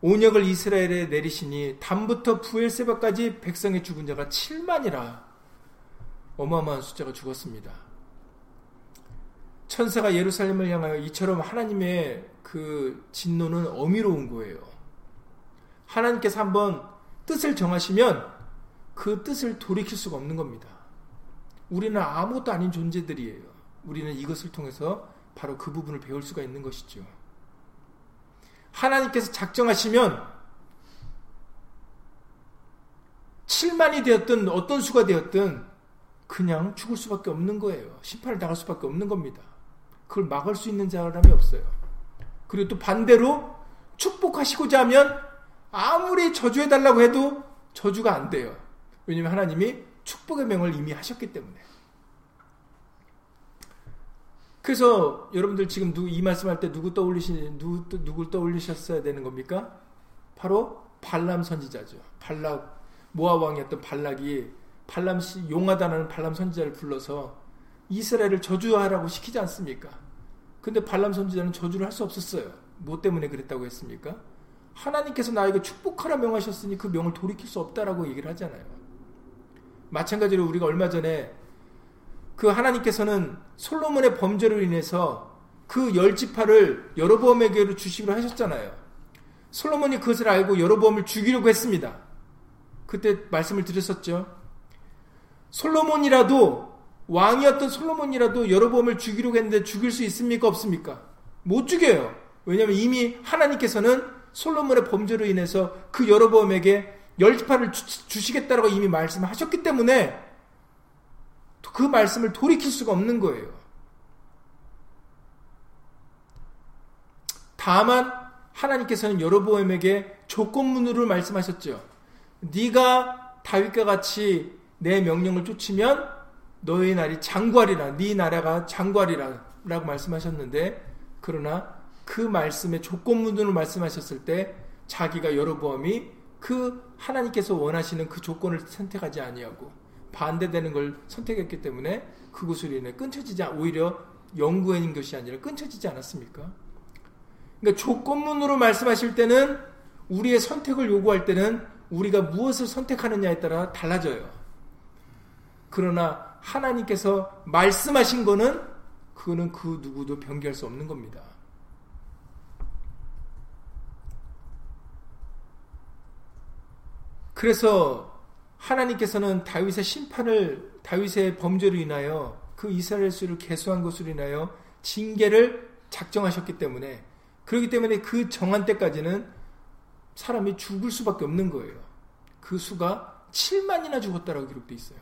온역을 이스라엘에 내리시니 담부터 부엘세바까지 백성의 죽은 자가 7만이라 어마어마한 숫자가 죽었습니다. 천사가 예루살렘을 향하여 이처럼 하나님의 그 진노는 어미로운 거예요. 하나님께서 한번 뜻을 정하시면 그 뜻을 돌이킬 수가 없는 겁니다. 우리는 아무것도 아닌 존재들이에요. 우리는 이것을 통해서 바로 그 부분을 배울 수가 있는 것이죠. 하나님께서 작정하시면 7만이 되었든 어떤 수가 되었든 그냥 죽을 수밖에 없는 거예요. 심판을 당할 수밖에 없는 겁니다. 그걸 막을 수 있는 사람이 없어요. 그리고 또 반대로 축복하시고자 하면 아무리 저주해달라고 해도 저주가 안 돼요. 왜냐하면 하나님이 축복의 명을 이미 하셨기 때문에. 그래서 여러분들 지금 누, 이 말씀할 때 누구 떠올리시 누구 누굴 떠올리셨어야 되는 겁니까? 바로 발람 선지자죠. 발락 모압 왕이었던 발락이 발람 씨 용하다는 발람 선지자를 불러서 이스라엘을 저주하라고 시키지 않습니까? 근데 발람 선지자는 저주를 할 수 없었어요. 뭐 때문에 그랬다고 했습니까? 하나님께서 나에게 축복하라 명하셨으니 그 명을 돌이킬 수 없다라고 얘기를 하잖아요. 마찬가지로 우리가 얼마 전에 그 하나님께서는 솔로몬의 범죄로 인해서 그 열지파를 여로보암에게로 주시기로 하셨잖아요. 솔로몬이 그것을 알고 여로보암을 죽이려고 했습니다. 그때 말씀을 드렸었죠. 솔로몬이라도 왕이었던 솔로몬이라도 여로보암을 죽이려고 했는데 죽일 수 있습니까 없습니까? 못 죽여요. 왜냐하면 이미 하나님께서는 솔로몬의 범죄로 인해서 그 여로보암에게 열지파를 주시겠다라고 이미 말씀하셨기 때문에 그 말씀을 돌이킬 수가 없는 거예요. 다만 하나님께서는 여로보암에게 조건문으로 말씀하셨죠. 네가 다윗과 같이 내 명령을 쫓으면 너의 날이 장관이라 네 나라가 장관이라라고 말씀하셨는데 그러나 그 말씀의 조건문으로 말씀하셨을 때 자기가 여로보암이 그 하나님께서 원하시는 그 조건을 선택하지 아니하고 반대되는 걸 선택했기 때문에 그곳으로 인해 끊쳐지지 오히려 영구인 것이 아니라 끊쳐지지 않았습니까? 그러니까 조건문으로 말씀하실 때는 우리의 선택을 요구할 때는 우리가 무엇을 선택하느냐에 따라 달라져요. 그러나 하나님께서 말씀하신 거는 그거는 그 누구도 변기할 수 없는 겁니다. 그래서 하나님께서는 다윗의 심판을 다윗의 범죄로 인하여 그 이스라엘 수를 개수한 것으로 인하여 징계를 작정하셨기 때문에 그렇기 때문에 그 정한 때까지는 사람이 죽을 수밖에 없는 거예요. 그 수가 7만이나 죽었다라고 기록되어 있어요.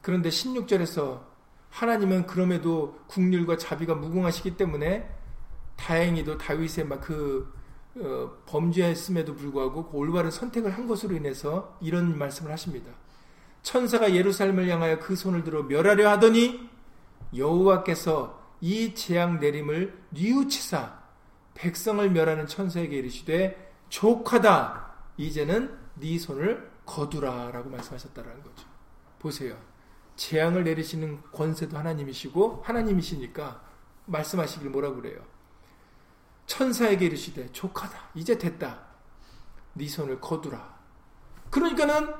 그런데 16절에서 하나님은 그럼에도 국률과 자비가 무궁하시기 때문에 다행히도 다윗의 어, 범죄했음에도 불구하고 그 올바른 선택을 한 것으로 인해서 이런 말씀을 하십니다. 천사가 예루살렘을 향하여 그 손을 들어 멸하려 하더니 여호와께서 이 재앙 내림을 뉘우치사 백성을 멸하는 천사에게 이르시되 족하다 이제는 네 손을 거두라라고 말씀하셨다라는 거죠. 보세요. 재앙을 내리시는 권세도 하나님이시고 하나님이시니까 말씀하시길 뭐라고 그래요? 천사에게 이르시되 족하다 이제 됐다. 네 손을 거두라. 그러니까는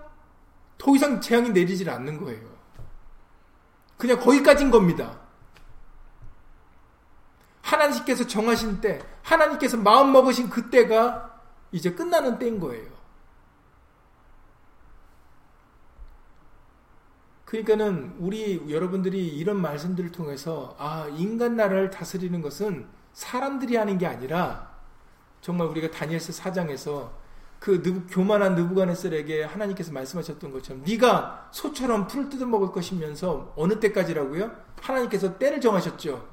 더 이상 재앙이 내리질 않는 거예요. 그냥 거기까지인 겁니다. 하나님께서 정하신 때 하나님께서 마음 먹으신 그때가 이제 끝나는 때인 거예요. 그러니까는 우리 여러분들이 이런 말씀들을 통해서 아 인간 나라를 다스리는 것은 사람들이 하는 게 아니라 정말 우리가 다니엘서 4장에서 그 느부, 교만한 느부갓네살에게 하나님께서 말씀하셨던 것처럼 네가 소처럼 풀을 뜯어 먹을 것이면서 어느 때까지라고요? 하나님께서 때를 정하셨죠.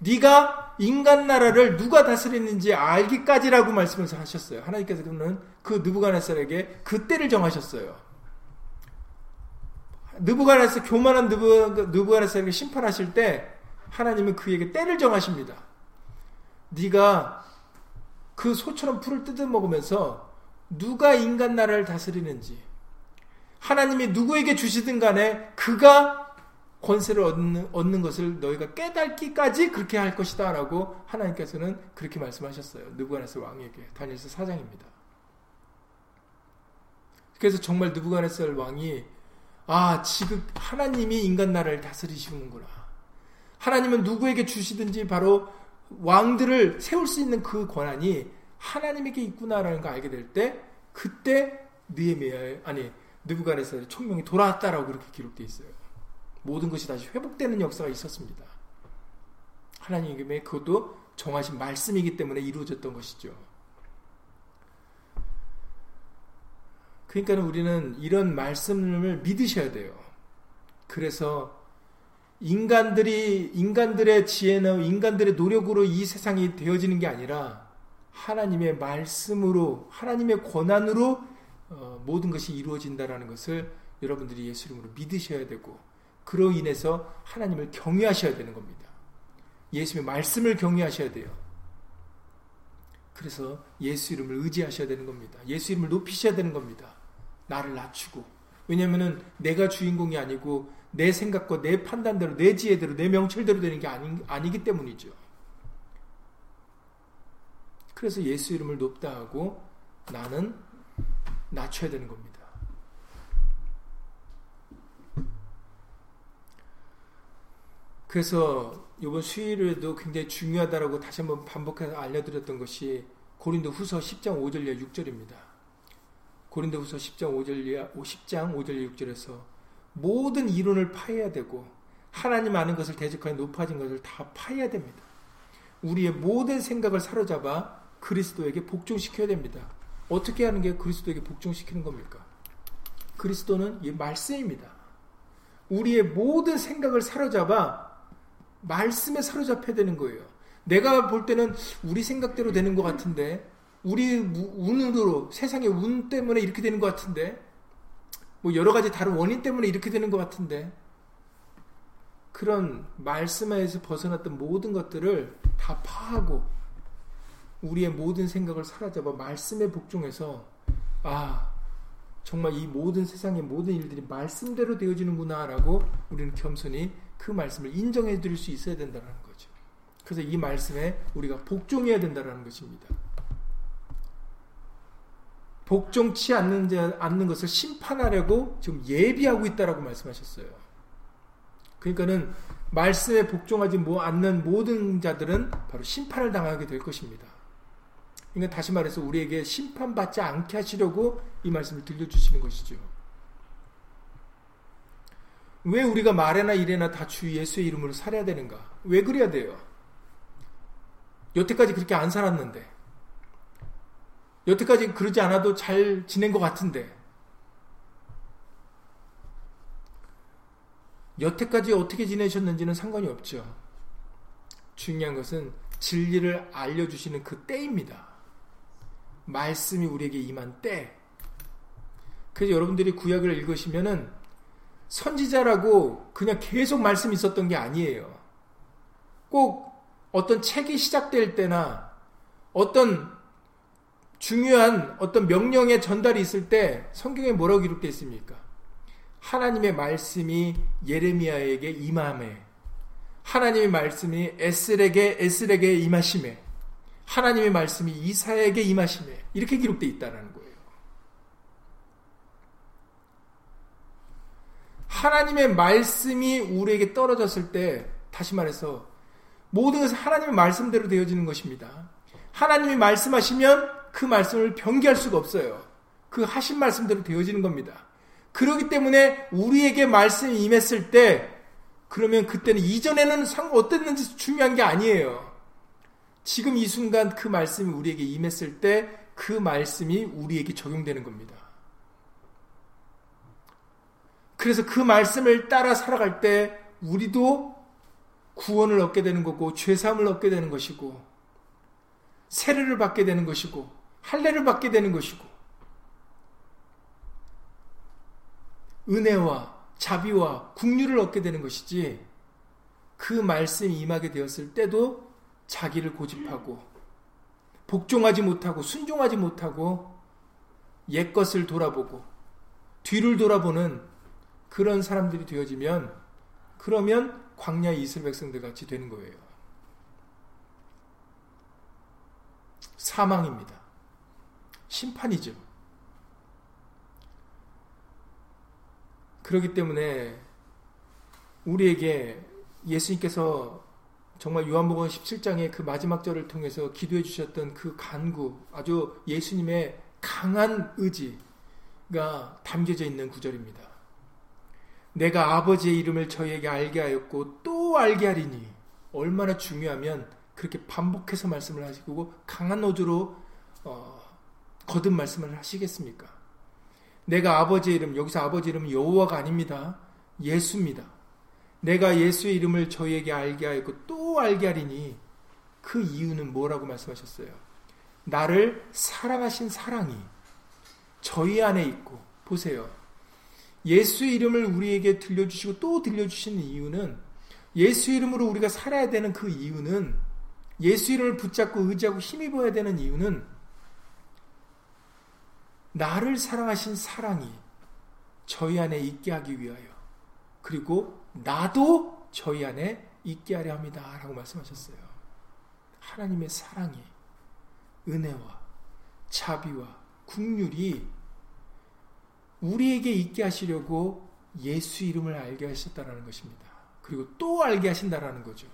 네가 인간 나라를 누가 다스리는지 알기까지라고 말씀을 하셨어요. 하나님께서는 그 느부갓네살에게 그 때를 정하셨어요. 느부갓네살 교만한 느부, 느부갓네살에게 심판하실 때 하나님은 그에게 때를 정하십니다. 네가 그 소처럼 풀을 뜯어 먹으면서 누가 인간 나라를 다스리는지 하나님이 누구에게 주시든 간에 그가 권세를 얻는, 얻는 것을 너희가 깨닫기까지 그렇게 할 것이다 라고 하나님께서는 그렇게 말씀하셨어요. 느부갓네살 왕에게 다니엘서 4장입니다. 그래서 정말 느부갓네살 왕이 아 지금 하나님이 인간 나라를 다스리시는구나. 하나님은 누구에게 주시든지 바로 왕들을 세울 수 있는 그 권한이 하나님에게 있구나라는 걸 알게 될 때 그때 느헤미야 아니 느부갓네살의 총명이 돌아왔다라고 그렇게 기록되어 있어요. 모든 것이 다시 회복되는 역사가 있었습니다. 하나님의 그것도 정하신 말씀이기 때문에 이루어졌던 것이죠. 그러니까 우리는 이런 말씀을 믿으셔야 돼요. 그래서 인간들이 인간들의 지혜나 인간들의 노력으로 이 세상이 되어지는 게 아니라 하나님의 말씀으로 하나님의 권한으로 어, 모든 것이 이루어진다라는 것을 여러분들이 예수 이름으로 믿으셔야 되고 그로 인해서 하나님을 경외하셔야 되는 겁니다. 예수님의 말씀을 경외하셔야 돼요. 그래서 예수 이름을 의지하셔야 되는 겁니다. 예수 이름을 높이셔야 되는 겁니다. 나를 낮추고. 왜냐면은 내가 주인공이 아니고 내 생각과 내 판단대로, 내 지혜대로, 내 명철대로 되는 게 아니, 아니기 때문이죠. 그래서 예수 이름을 높다 하고 나는 낮춰야 되는 겁니다. 그래서 이번 수요일에도 굉장히 중요하다라고 다시 한번 반복해서 알려드렸던 것이 고린도 후서 10장 5절 이하 6절입니다. 고린도 후서 10장 5절 이하 10장 5절 이하 6절에서 모든 이론을 파해야 되고 하나님 아는 것을 대적하여 높아진 것을 다 파해야 됩니다. 우리의 모든 생각을 사로잡아 그리스도에게 복종시켜야 됩니다. 어떻게 하는 게 그리스도에게 복종시키는 겁니까? 그리스도는 이 말씀입니다. 우리의 모든 생각을 사로잡아 말씀에 사로잡혀야 되는 거예요. 내가 볼 때는 우리 생각대로 되는 것 같은데, 우리 운으로, 세상의 운 때문에 이렇게 되는 것 같은데, 뭐 여러 가지 다른 원인 때문에 이렇게 되는 것 같은데, 그런 말씀에서 벗어났던 모든 것들을 다 파하고, 우리의 모든 생각을 사로잡아 말씀에 복종해서, 아, 정말 이 모든 세상의 모든 일들이 말씀대로 되어지는구나라고 우리는 겸손히 그 말씀을 인정해 드릴 수 있어야 된다는 거죠. 그래서 이 말씀에 우리가 복종해야 된다는 것입니다. 복종치 않는, 자, 않는 것을 심판하려고 지금 예비하고 있다라고 말씀하셨어요. 그러니까는 말씀에 복종하지 뭐 않는 모든 자들은 바로 심판을 당하게 될 것입니다. 그러니까 다시 말해서 우리에게 심판받지 않게 하시려고 이 말씀을 들려주시는 것이죠. 왜 우리가 말에나 일에나 다 주 예수의 이름으로 살아야 되는가? 왜 그래야 돼요? 여태까지 그렇게 안 살았는데. 여태까지 그러지 않아도 잘 지낸 것 같은데. 여태까지 어떻게 지내셨는지는 상관이 없죠. 중요한 것은 진리를 알려주시는 그 때입니다. 말씀이 우리에게 임한 때. 그래서 여러분들이 구약을 읽으시면은 선지자라고 그냥 계속 말씀이 있었던 게 아니에요. 꼭 어떤 책이 시작될 때나 어떤 중요한 어떤 명령의 전달이 있을 때 성경에 뭐라고 기록되어 있습니까? 하나님의 말씀이 예레미야에게 임함에 하나님의 말씀이 에스에게 에스에게 임하심에 하나님의 말씀이 이사에게 임하심에 이렇게 기록되어 있다는 거예요. 하나님의 말씀이 우리에게 떨어졌을 때, 다시 말해서, 모든 것은 하나님의 말씀대로 되어지는 것입니다. 하나님이 말씀하시면 그 말씀을 변기할 수가 없어요. 그 하신 말씀대로 되어지는 겁니다. 그렇기 때문에 우리에게 말씀이 임했을 때, 그러면 그때는 이전에는 상 어땠는지 중요한 게 아니에요. 지금 이 순간 그 말씀이 우리에게 임했을 때, 그 말씀이 우리에게 적용되는 겁니다. 그래서 그 말씀을 따라 살아갈 때 우리도 구원을 얻게 되는 거고 죄 사함을 얻게 되는 것이고 세례를 받게 되는 것이고 할례를 받게 되는 것이고 은혜와 자비와 국류를 얻게 되는 것이지 그 말씀이 임하게 되었을 때도 자기를 고집하고 복종하지 못하고 순종하지 못하고 옛것을 돌아보고 뒤를 돌아보는 그런 사람들이 되어지면 그러면 광야 이스라엘 백성들 같이 되는 거예요. 사망입니다. 심판이죠. 그렇기 때문에 우리에게 예수님께서 정말 요한복음 17장의 그 마지막 절을 통해서 기도해 주셨던 그 간구, 아주 예수님의 강한 의지가 담겨져 있는 구절입니다. 내가 아버지의 이름을 저에게 알게 하였고 또 알게 하리니 얼마나 중요하면 그렇게 반복해서 말씀을 하시고 강한 어조로 어, 거듭 말씀을 하시겠습니까? 내가 아버지의 이름 여기서 아버지 이름은 여호와가 아닙니다. 예수입니다. 내가 예수의 이름을 저희에게 알게 하였고 또 알게 하리니 그 이유는 뭐라고 말씀하셨어요? 나를 사랑하신 사랑이 저희 안에 있고 보세요. 예수 이름을 우리에게 들려주시고 또 들려주시는 이유는 예수 이름으로 우리가 살아야 되는 그 이유는 예수 이름을 붙잡고 의지하고 힘입어야 되는 이유는 나를 사랑하신 사랑이 저희 안에 있게 하기 위하여 그리고 나도 저희 안에 있게 하려 합니다. 라고 말씀하셨어요. 하나님의 사랑이 은혜와 자비와 국률이 우리에게 있게 하시려고 예수 이름을 알게 하셨다라는 것입니다. 그리고 또 알게 하신다라는 거죠.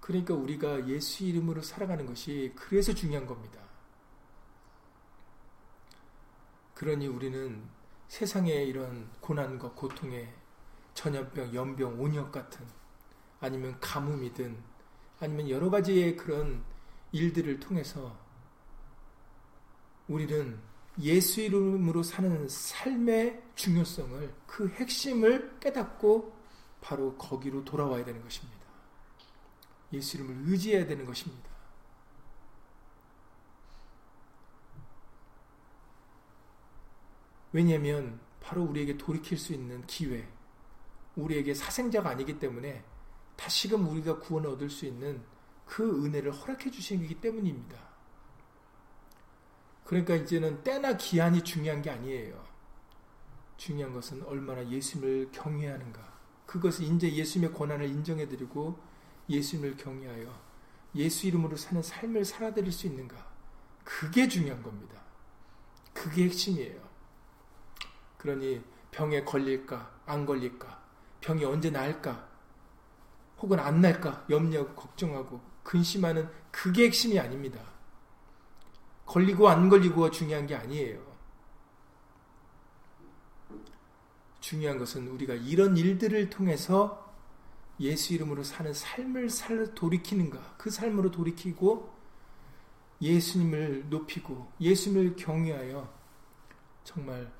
그러니까 우리가 예수 이름으로 살아가는 것이 그래서 중요한 겁니다. 그러니 우리는 세상의 이런 고난과 고통에 전염병, 연병, 온역 같은 아니면 가뭄이든 아니면 여러 가지의 그런 일들을 통해서 우리는 예수 이름으로 사는 삶의 중요성을 그 핵심을 깨닫고 바로 거기로 돌아와야 되는 것입니다. 예수 이름을 의지해야 되는 것입니다. 왜냐하면 바로 우리에게 돌이킬 수 있는 기회, 우리에게 사생자가 아니기 때문에 다시금 우리가 구원을 얻을 수 있는 그 은혜를 허락해 주시기 때문입니다. 그러니까 이제는 때나 기한이 중요한 게 아니에요. 중요한 것은 얼마나 예수님을 경외하는가. 그것을 이제 예수님의 권한을 인정해 드리고 예수님을 경외하여 예수 이름으로 사는 삶을 살아드릴 수 있는가. 그게 중요한 겁니다. 그게 핵심이에요. 그러니 병에 걸릴까, 안 걸릴까, 병이 언제 나을까, 혹은 안 날까 염려하고 걱정하고 근심하는 그게 핵심이 아닙니다. 걸리고 안 걸리고가 중요한 게 아니에요. 중요한 것은 우리가 이런 일들을 통해서 예수 이름으로 사는 삶을 살 돌이키는가, 그 삶으로 돌이키고 예수님을 높이고 예수님을 경외하여 정말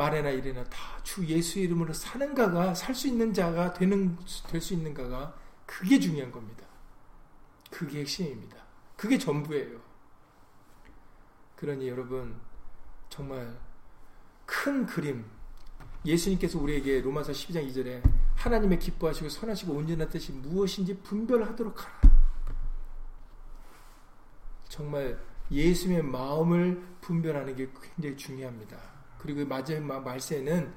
말에나 이래나 다주 예수 이름으로 사는 가가 살 수 있는 자가 되는 될 수 있는 가가 그게 중요한 겁니다. 그게 핵심입니다. 그게 전부예요. 그러니 여러분 정말 큰 그림 예수님께서 우리에게 로마서 12장 2절에 하나님의 기뻐하시고 선하시고 온전한 뜻이 무엇인지 분별하도록 하라. 정말 예수님의 마음을 분별하는 게 굉장히 중요합니다. 그리고 마지막 말세는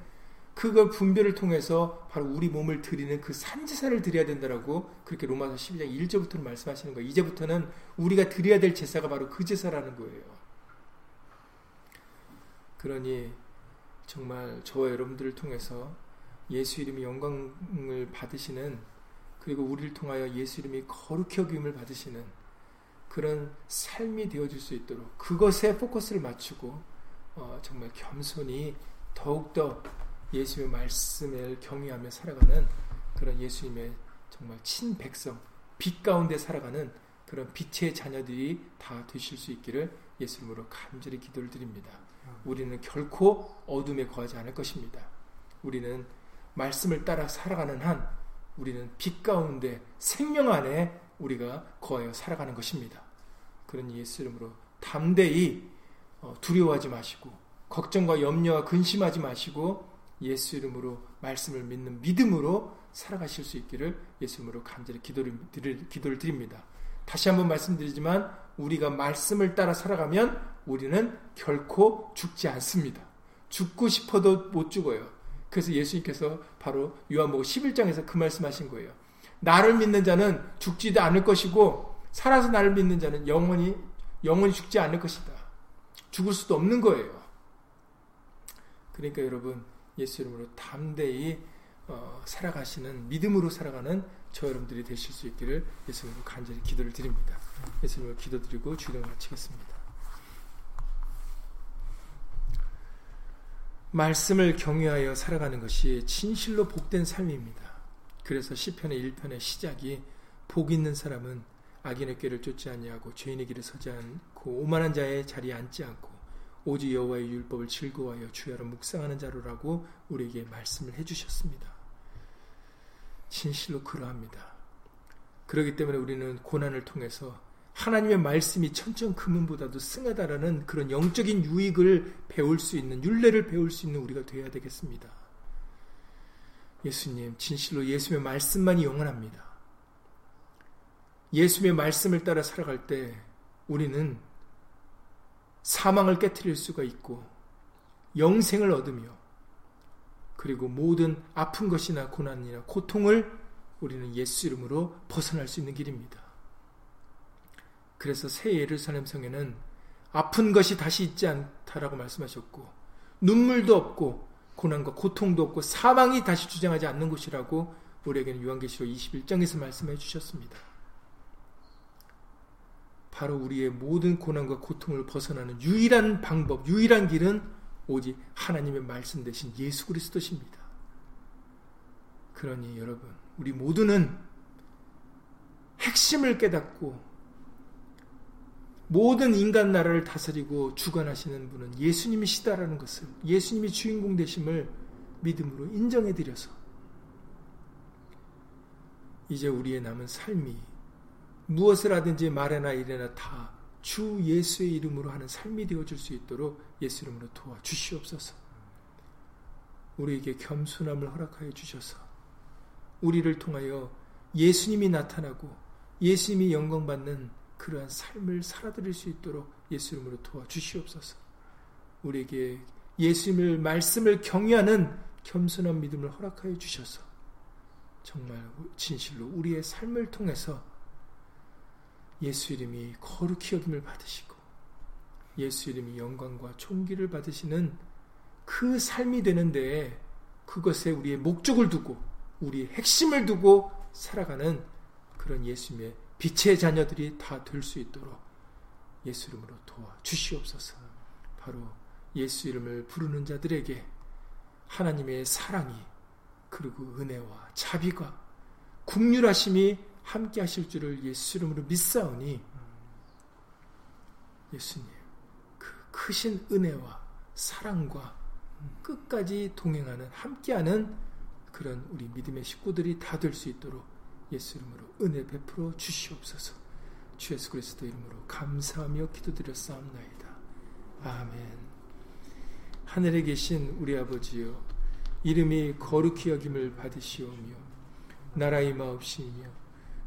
그걸 분별을 통해서 바로 우리 몸을 드리는 그 산제사를 드려야 된다라고 그렇게 로마서 12장 1절부터 말씀하시는 거예요. 이제부터는 우리가 드려야 될 제사가 바로 그 제사라는 거예요. 그러니 정말 저와 여러분들을 통해서 예수 이름이 영광을 받으시는 그리고 우리를 통하여 예수 이름이 거룩히 여김을 받으시는 그런 삶이 되어질 수 있도록 그것에 포커스를 맞추고 어, 정말 겸손히 더욱더 예수의 말씀을 경외하며 살아가는 그런 예수님의 정말 친백성, 빛 가운데 살아가는 그런 빛의 자녀들이 다 되실 수 있기를 예수님으로 간절히 기도를 드립니다. 우리는 결코 어둠에 거하지 않을 것입니다. 우리는 말씀을 따라 살아가는 한 우리는 빛 가운데 생명 안에 우리가 거하여 살아가는 것입니다. 그런 예수 이름으로 담대히 어, 두려워하지 마시고 걱정과 염려와 근심하지 마시고 예수 이름으로 말씀을 믿는 믿음으로 살아가실 수 있기를 예수 이름으로 간절히 기도를, 기도를 드립니다. 다시 한번 말씀드리지만 우리가 말씀을 따라 살아가면 우리는 결코 죽지 않습니다. 죽고 싶어도 못 죽어요. 그래서 예수님께서 바로 요한복음 11장에서 그 말씀하신 거예요. 나를 믿는 자는 죽지도 않을 것이고 살아서 나를 믿는 자는 영원히 영원히 죽지 않을 것이다. 죽을 수도 없는 거예요. 그러니까 여러분 예수 이름으로 담대히 어, 살아가시는 믿음으로 살아가는 저 여러분들이 되실 수 있기를 예수님으로 간절히 기도를 드립니다. 예수님으로 기도드리고 주를 마치겠습니다. 말씀을 경외하여 살아가는 것이 진실로 복된 삶입니다. 그래서 시편의 1편의 시작이 복 있는 사람은 악인의 길을 쫓지 아니하고 죄인의 길을 서지 않 고 오만한 자의 자리에 앉지 않고 오직 여호와의 율법을 즐거워하여 주야로 묵상하는 자로라고 우리에게 말씀을 해주셨습니다. 진실로 그러합니다. 그렇기 때문에 우리는 고난을 통해서 하나님의 말씀이 천천 금은보다도 승하다라는 그런 영적인 유익을 배울 수 있는 윤례를 배울 수 있는 우리가 되어야 되겠습니다. 예수님, 진실로 예수의 말씀만이 영원합니다. 예수의 말씀을 따라 살아갈 때 우리는 사망을 깨뜨릴 수가 있고 영생을 얻으며 그리고 모든 아픈 것이나 고난이나 고통을 우리는 예수 이름으로 벗어날 수 있는 길입니다. 그래서 새 예루살렘 성에는 아픈 것이 다시 있지 않다라고 말씀하셨고 눈물도 없고 고난과 고통도 없고 사망이 다시 주장하지 않는 곳이라고 우리에게는 요한계시록 21장에서 말씀해 주셨습니다. 바로 우리의 모든 고난과 고통을 벗어나는 유일한 방법, 유일한 길은 오직 하나님의 말씀 대신 예수 그리스도십니다. 그러니 여러분, 우리 모두는 핵심을 깨닫고 모든 인간 나라를 다스리고 주관하시는 분은 예수님이시다라는 것을 예수님이 주인공 되심을 믿음으로 인정해 드려서 이제 우리의 남은 삶이 무엇을 하든지 말해나 이래나 다 주 예수의 이름으로 하는 삶이 되어줄 수 있도록 예수 이름으로 도와 주시옵소서. 우리에게 겸손함을 허락하여 주셔서 우리를 통하여 예수님이 나타나고 예수님이 영광받는 그러한 삶을 살아드릴 수 있도록 예수 이름으로 도와주시옵소서. 우리에게 예수님을 말씀을 경외하는 겸손한 믿음을 허락하여 주셔서 정말 진실로 우리의 삶을 통해서 예수 이름이 거룩히 여김을 받으시고 예수 이름이 영광과 존귀를 받으시는 그 삶이 되는데 그것에 우리의 목적을 두고 우리의 핵심을 두고 살아가는 그런 예수님의 빛의 자녀들이 다 될 수 있도록 예수 이름으로 도와 주시옵소서. 바로 예수 이름을 부르는 자들에게 하나님의 사랑이 그리고 은혜와 자비가 국률하심이 함께 하실 줄을 예수 이름으로 믿사오니 예수님 그 크신 은혜와 사랑과 끝까지 동행하는 함께하는 그런 우리 믿음의 식구들이 다 될 수 있도록 예수 이름으로 은혜 베풀어 주시옵소서. 주 예수 그리스도 이름으로 감사하며 기도드렸사옵나이다. 아멘. 하늘에 계신 우리 아버지여 이름이 거룩히 여김을 받으시오며 나라의 마옵시며